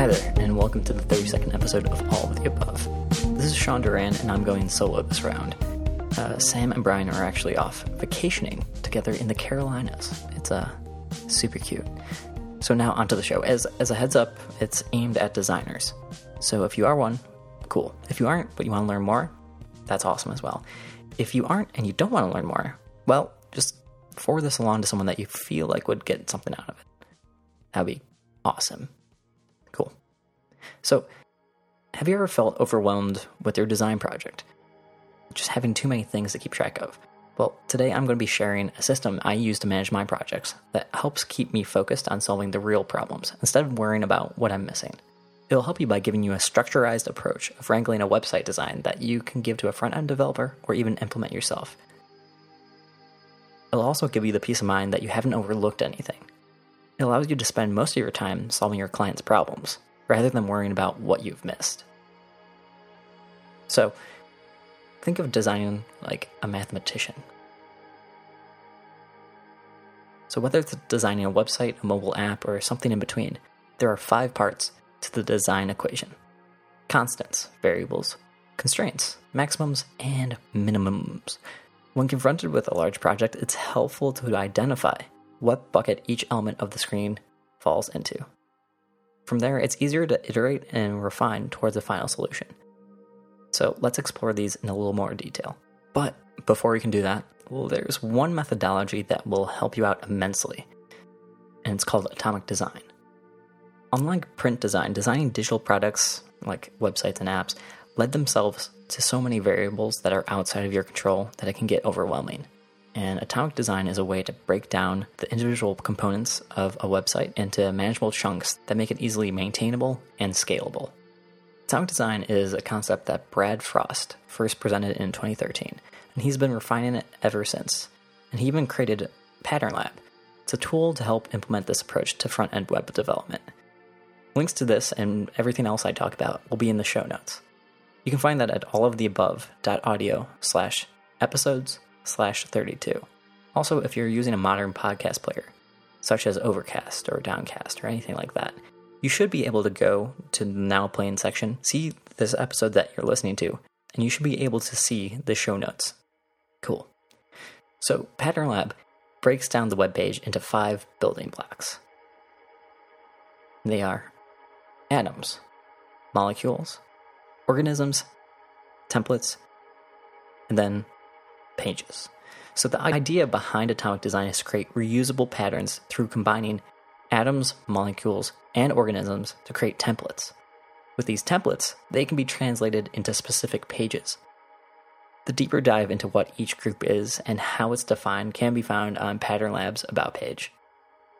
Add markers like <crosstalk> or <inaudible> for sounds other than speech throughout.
Hi there, and welcome to the 32nd episode of All of the Above. This is Sean Duran, and I'm going solo this round. Uh, Sam and Brian are actually off vacationing together in the Carolinas. It's uh, super cute. So now onto the show. As, as a heads up, it's aimed at designers. So if you are one, cool. If you aren't, but you want to learn more, that's awesome as well. If you aren't and you don't want to learn more, well, just forward this along to someone that you feel like would get something out of it. That'd be awesome. So, have you ever felt overwhelmed with your design project? Just having too many things to keep track of? Well, today I'm going to be sharing a system I use to manage my projects that helps keep me focused on solving the real problems instead of worrying about what I'm missing. It'll help you by giving you a structurized approach of wrangling a website design that you can give to a front end developer or even implement yourself. It'll also give you the peace of mind that you haven't overlooked anything. It allows you to spend most of your time solving your client's problems rather than worrying about what you've missed. So, think of design like a mathematician. So, whether it's designing a website, a mobile app, or something in between, there are five parts to the design equation constants, variables, constraints, maximums, and minimums. When confronted with a large project, it's helpful to identify what bucket each element of the screen falls into. From there, it's easier to iterate and refine towards a final solution. So let's explore these in a little more detail. But before we can do that, well, there's one methodology that will help you out immensely, and it's called atomic design. Unlike print design, designing digital products like websites and apps led themselves to so many variables that are outside of your control that it can get overwhelming. And atomic design is a way to break down the individual components of a website into manageable chunks that make it easily maintainable and scalable. Atomic design is a concept that Brad Frost first presented in 2013, and he's been refining it ever since. And he even created Pattern Lab. It's a tool to help implement this approach to front end web development. Links to this and everything else I talk about will be in the show notes. You can find that at alloftheabove.audio slash episodes slash 32. Also, if you're using a modern podcast player, such as Overcast or Downcast or anything like that, you should be able to go to the now playing section, see this episode that you're listening to, and you should be able to see the show notes. Cool. So, Pattern Lab breaks down the web page into five building blocks. They are atoms, molecules, organisms, templates, and then pages. So, the idea behind atomic design is to create reusable patterns through combining atoms, molecules, and organisms to create templates. With these templates, they can be translated into specific pages. The deeper dive into what each group is and how it's defined can be found on Pattern Lab's About page,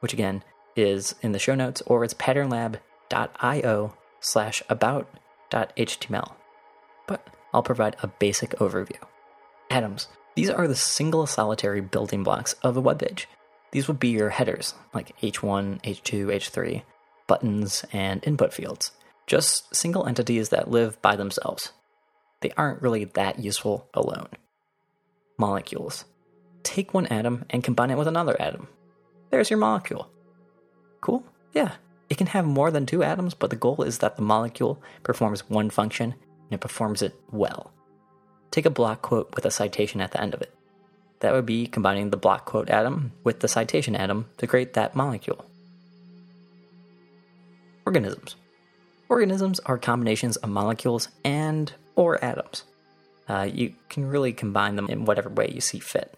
which again is in the show notes or it's patternlab.io slash about.html. But I'll provide a basic overview. Atoms these are the single solitary building blocks of a web page. These would be your headers, like H1, H2, H3, buttons, and input fields. Just single entities that live by themselves. They aren't really that useful alone. Molecules. Take one atom and combine it with another atom. There's your molecule. Cool? Yeah. It can have more than two atoms, but the goal is that the molecule performs one function and it performs it well take a block quote with a citation at the end of it. That would be combining the block quote atom with the citation atom to create that molecule. Organisms. Organisms are combinations of molecules and or atoms. Uh, you can really combine them in whatever way you see fit.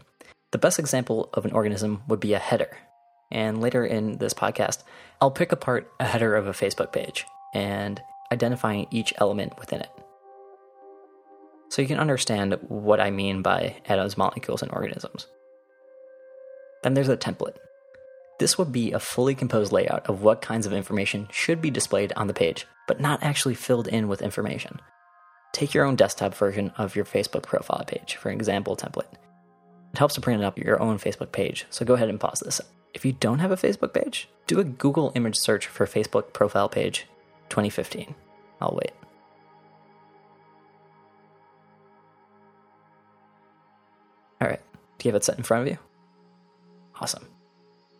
The best example of an organism would be a header. And later in this podcast, I'll pick apart a header of a Facebook page and identifying each element within it so you can understand what I mean by atoms, molecules, and organisms. Then there's a template. This would be a fully composed layout of what kinds of information should be displayed on the page, but not actually filled in with information. Take your own desktop version of your Facebook profile page for example template. It helps to print it up your own Facebook page, so go ahead and pause this. If you don't have a Facebook page, do a Google image search for Facebook profile page 2015. I'll wait. Do you have it set in front of you? Awesome.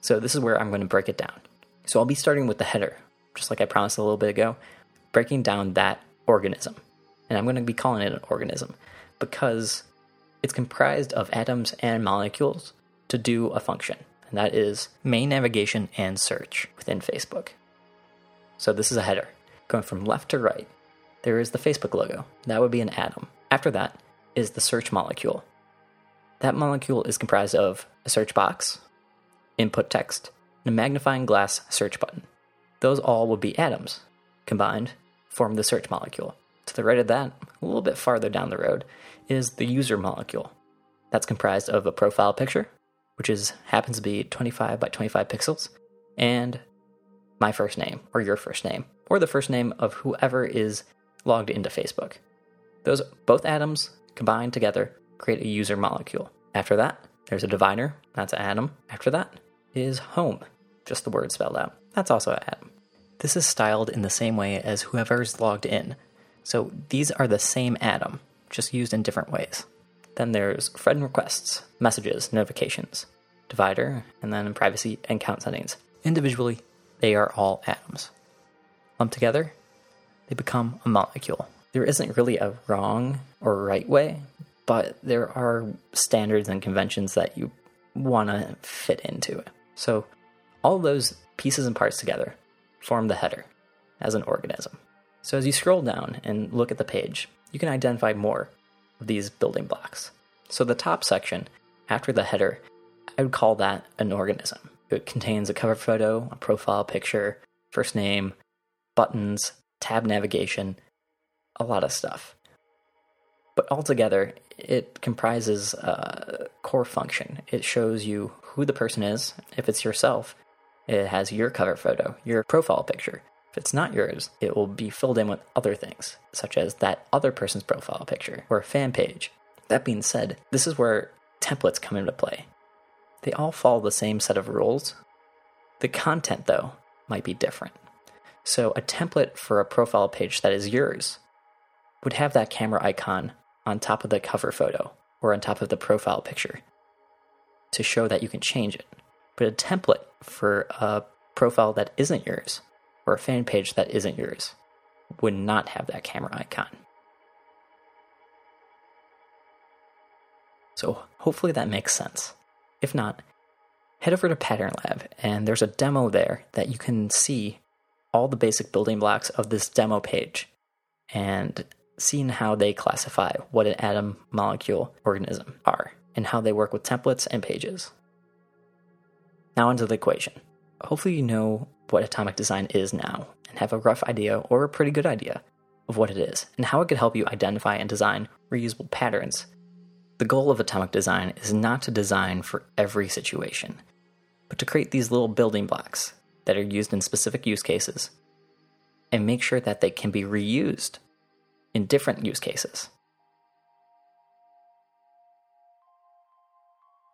So this is where I'm going to break it down. So I'll be starting with the header, just like I promised a little bit ago, breaking down that organism. And I'm going to be calling it an organism because it's comprised of atoms and molecules to do a function, and that is main navigation and search within Facebook. So this is a header. Going from left to right, there is the Facebook logo. That would be an atom. After that is the search molecule. That molecule is comprised of a search box, input text, and a magnifying glass search button. Those all would be atoms. Combined, form the search molecule. To the right of that, a little bit farther down the road, is the user molecule. That's comprised of a profile picture, which is happens to be 25 by 25 pixels, and my first name, or your first name, or the first name of whoever is logged into Facebook. Those both atoms combined together create a user molecule. After that, there's a divider, that's an atom. After that is home, just the word spelled out. That's also an atom. This is styled in the same way as whoever's logged in. So these are the same atom, just used in different ways. Then there's friend requests, messages, notifications, divider, and then privacy and count settings. Individually, they are all atoms. Lumped together, they become a molecule. There isn't really a wrong or right way, but there are standards and conventions that you want to fit into it. So, all those pieces and parts together form the header as an organism. So, as you scroll down and look at the page, you can identify more of these building blocks. So, the top section after the header, I would call that an organism. It contains a cover photo, a profile picture, first name, buttons, tab navigation, a lot of stuff. But altogether, it comprises a core function. It shows you who the person is. If it's yourself, it has your cover photo, your profile picture. If it's not yours, it will be filled in with other things, such as that other person's profile picture or fan page. That being said, this is where templates come into play. They all follow the same set of rules. The content, though, might be different. So, a template for a profile page that is yours would have that camera icon on top of the cover photo or on top of the profile picture to show that you can change it. But a template for a profile that isn't yours or a fan page that isn't yours would not have that camera icon. So, hopefully, that makes sense. If not, head over to Pattern Lab, and there's a demo there that you can see all the basic building blocks of this demo page and seeing how they classify what an atom, molecule, organism are, and how they work with templates and pages. Now, onto the equation. Hopefully, you know what atomic design is now and have a rough idea or a pretty good idea of what it is and how it could help you identify and design reusable patterns the goal of atomic design is not to design for every situation, but to create these little building blocks that are used in specific use cases and make sure that they can be reused in different use cases.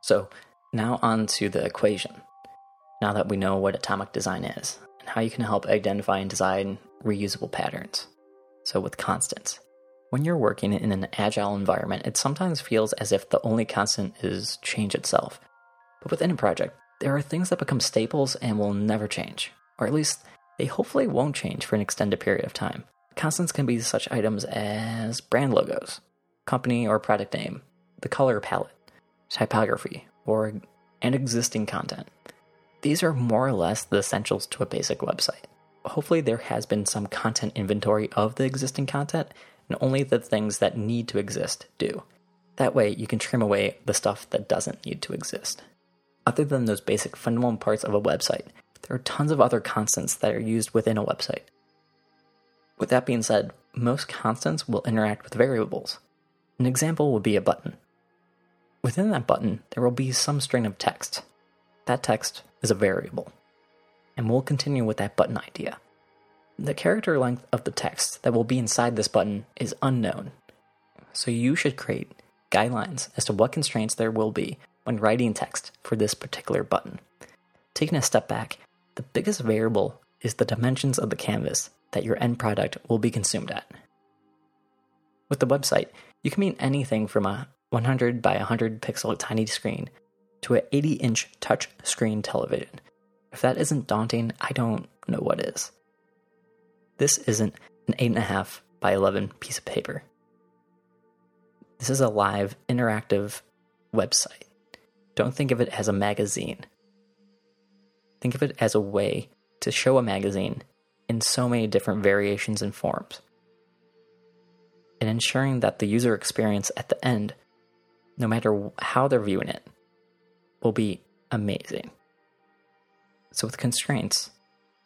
So, now on to the equation. Now that we know what atomic design is and how you can help identify and design reusable patterns. So, with constants. When you're working in an agile environment, it sometimes feels as if the only constant is change itself. But within a project, there are things that become staples and will never change, or at least they hopefully won't change for an extended period of time. Constants can be such items as brand logos, company or product name, the color palette, typography, or and existing content. These are more or less the essentials to a basic website. Hopefully, there has been some content inventory of the existing content and only the things that need to exist do. That way, you can trim away the stuff that doesn't need to exist. Other than those basic fundamental parts of a website, there are tons of other constants that are used within a website. With that being said, most constants will interact with variables. An example would be a button. Within that button, there will be some string of text. That text is a variable. And we'll continue with that button idea. The character length of the text that will be inside this button is unknown, so you should create guidelines as to what constraints there will be when writing text for this particular button. Taking a step back, the biggest variable is the dimensions of the canvas that your end product will be consumed at. With the website, you can mean anything from a 100 by 100 pixel tiny screen to an 80 inch touch screen television. If that isn't daunting, I don't know what is. This isn't an 8.5 by 11 piece of paper. This is a live, interactive website. Don't think of it as a magazine. Think of it as a way to show a magazine in so many different variations and forms. And ensuring that the user experience at the end, no matter how they're viewing it, will be amazing. So, with constraints,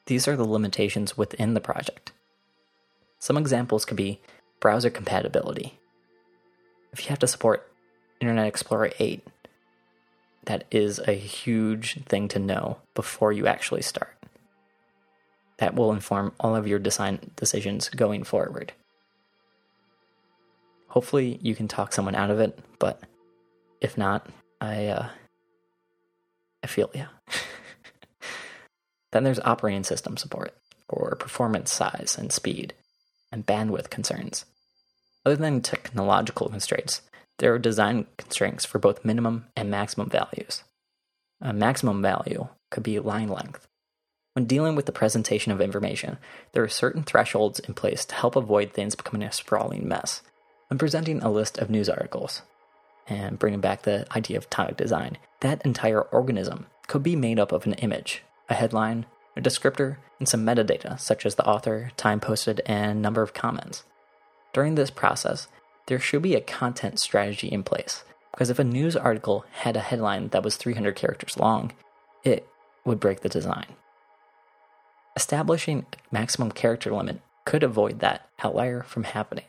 these are the limitations within the project. Some examples could be browser compatibility. If you have to support Internet Explorer 8, that is a huge thing to know before you actually start. That will inform all of your design decisions going forward. Hopefully, you can talk someone out of it, but if not, I uh, I feel yeah. <laughs> then there's operating system support, or performance size and speed, and bandwidth concerns. Other than technological constraints, there are design constraints for both minimum and maximum values. A maximum value could be line length. When dealing with the presentation of information, there are certain thresholds in place to help avoid things becoming a sprawling mess. When presenting a list of news articles, and bringing back the idea of atomic design, that entire organism could be made up of an image, a headline, a descriptor, and some metadata such as the author, time posted, and number of comments. During this process, there should be a content strategy in place. Because if a news article had a headline that was 300 characters long, it would break the design. Establishing a maximum character limit could avoid that outlier from happening.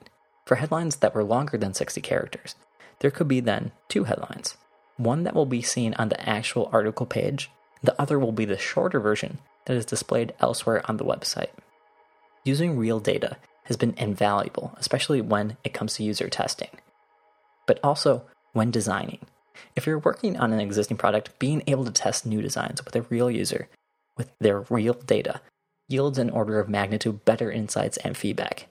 For headlines that were longer than 60 characters, there could be then two headlines one that will be seen on the actual article page, the other will be the shorter version that is displayed elsewhere on the website. Using real data has been invaluable, especially when it comes to user testing, but also when designing. If you're working on an existing product, being able to test new designs with a real user, with their real data, yields an order of magnitude better insights and feedback.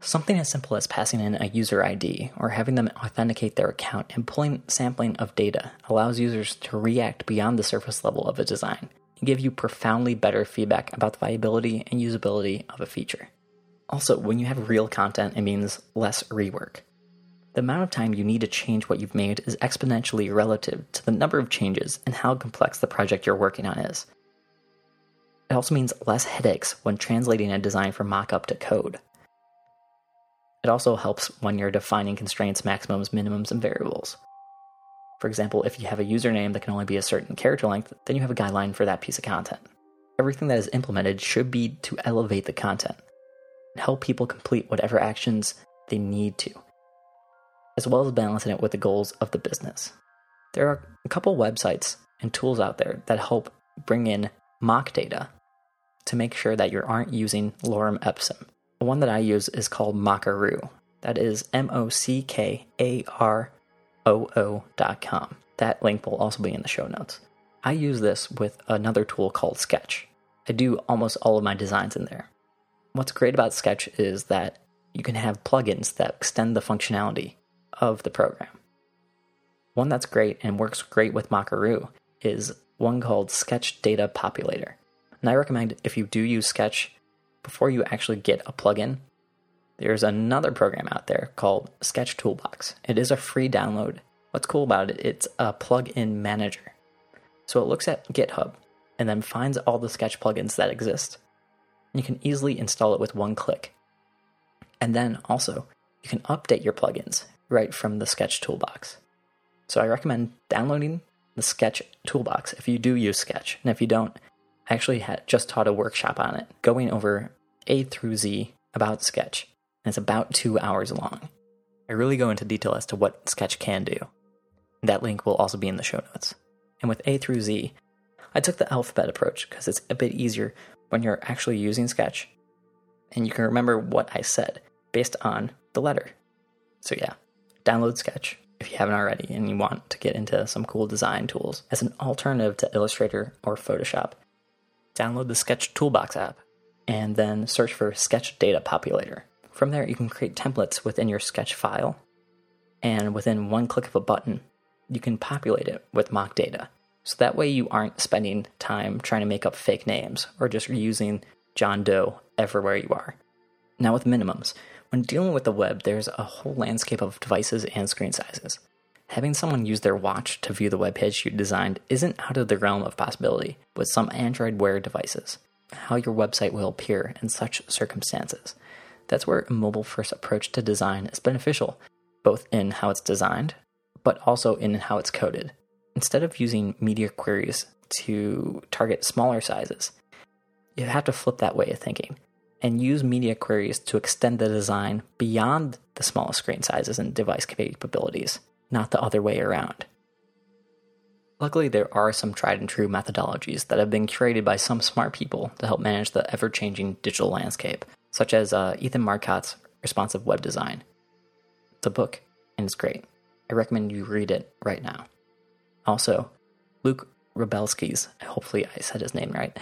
Something as simple as passing in a user ID or having them authenticate their account and pulling sampling of data allows users to react beyond the surface level of a design and give you profoundly better feedback about the viability and usability of a feature. Also, when you have real content, it means less rework. The amount of time you need to change what you've made is exponentially relative to the number of changes and how complex the project you're working on is. It also means less headaches when translating a design from mockup to code. It also helps when you're defining constraints, maximums, minimums, and variables. For example, if you have a username that can only be a certain character length, then you have a guideline for that piece of content. Everything that is implemented should be to elevate the content and help people complete whatever actions they need to, as well as balancing it with the goals of the business. There are a couple websites and tools out there that help bring in mock data to make sure that you aren't using lorem ipsum. The one that I use is called Mockaroo. That is M O C K A R O O dot com. That link will also be in the show notes. I use this with another tool called Sketch. I do almost all of my designs in there. What's great about Sketch is that you can have plugins that extend the functionality of the program. One that's great and works great with Mockaroo is one called Sketch Data Populator. And I recommend if you do use Sketch, before you actually get a plugin, there's another program out there called Sketch Toolbox. It is a free download. What's cool about it, it's a plugin manager. So it looks at GitHub and then finds all the Sketch plugins that exist you can easily install it with one click. And then also, you can update your plugins right from the Sketch Toolbox. So I recommend downloading the Sketch Toolbox if you do use Sketch. And if you don't, I actually had just taught a workshop on it, going over A through Z about Sketch. And it's about two hours long. I really go into detail as to what Sketch can do. That link will also be in the show notes. And with A through Z, I took the alphabet approach because it's a bit easier when you're actually using Sketch. And you can remember what I said based on the letter. So, yeah, download Sketch if you haven't already and you want to get into some cool design tools as an alternative to Illustrator or Photoshop. Download the Sketch Toolbox app and then search for Sketch Data Populator. From there, you can create templates within your Sketch file, and within one click of a button, you can populate it with mock data. So that way you aren't spending time trying to make up fake names or just using John Doe everywhere you are. Now, with minimums, when dealing with the web, there's a whole landscape of devices and screen sizes. Having someone use their watch to view the web page you designed isn't out of the realm of possibility with some Android Wear devices. How your website will appear in such circumstances. That's where a mobile first approach to design is beneficial, both in how it's designed, but also in how it's coded. Instead of using media queries to target smaller sizes, you have to flip that way of thinking and use media queries to extend the design beyond the smallest screen sizes and device capabilities, not the other way around. Luckily, there are some tried and true methodologies that have been curated by some smart people to help manage the ever changing digital landscape, such as uh, Ethan Marcotte's Responsive Web Design. It's a book, and it's great. I recommend you read it right now. Also, Luke Wroblewski's, hopefully I said his name right,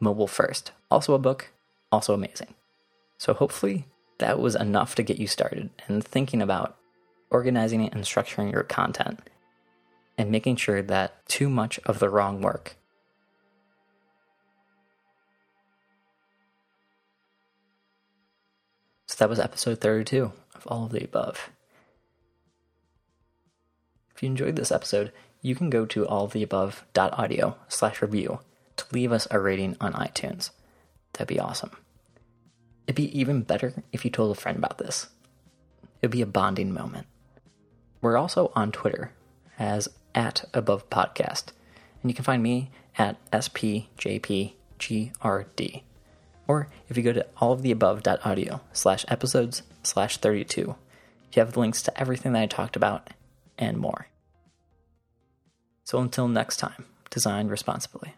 Mobile First, also a book, also amazing. So hopefully that was enough to get you started and thinking about organizing and structuring your content and making sure that too much of the wrong work So that was episode 32 of all of the above. If you enjoyed this episode, you can go to alloftheabove.audio slash review to leave us a rating on iTunes. That'd be awesome. It'd be even better if you told a friend about this. It'd be a bonding moment. We're also on Twitter as at above podcast, and you can find me at spjpgrd. Or if you go to all of the alloftheabove.audio slash episodes slash 32, you have links to everything that I talked about and more. So until next time, design responsibly.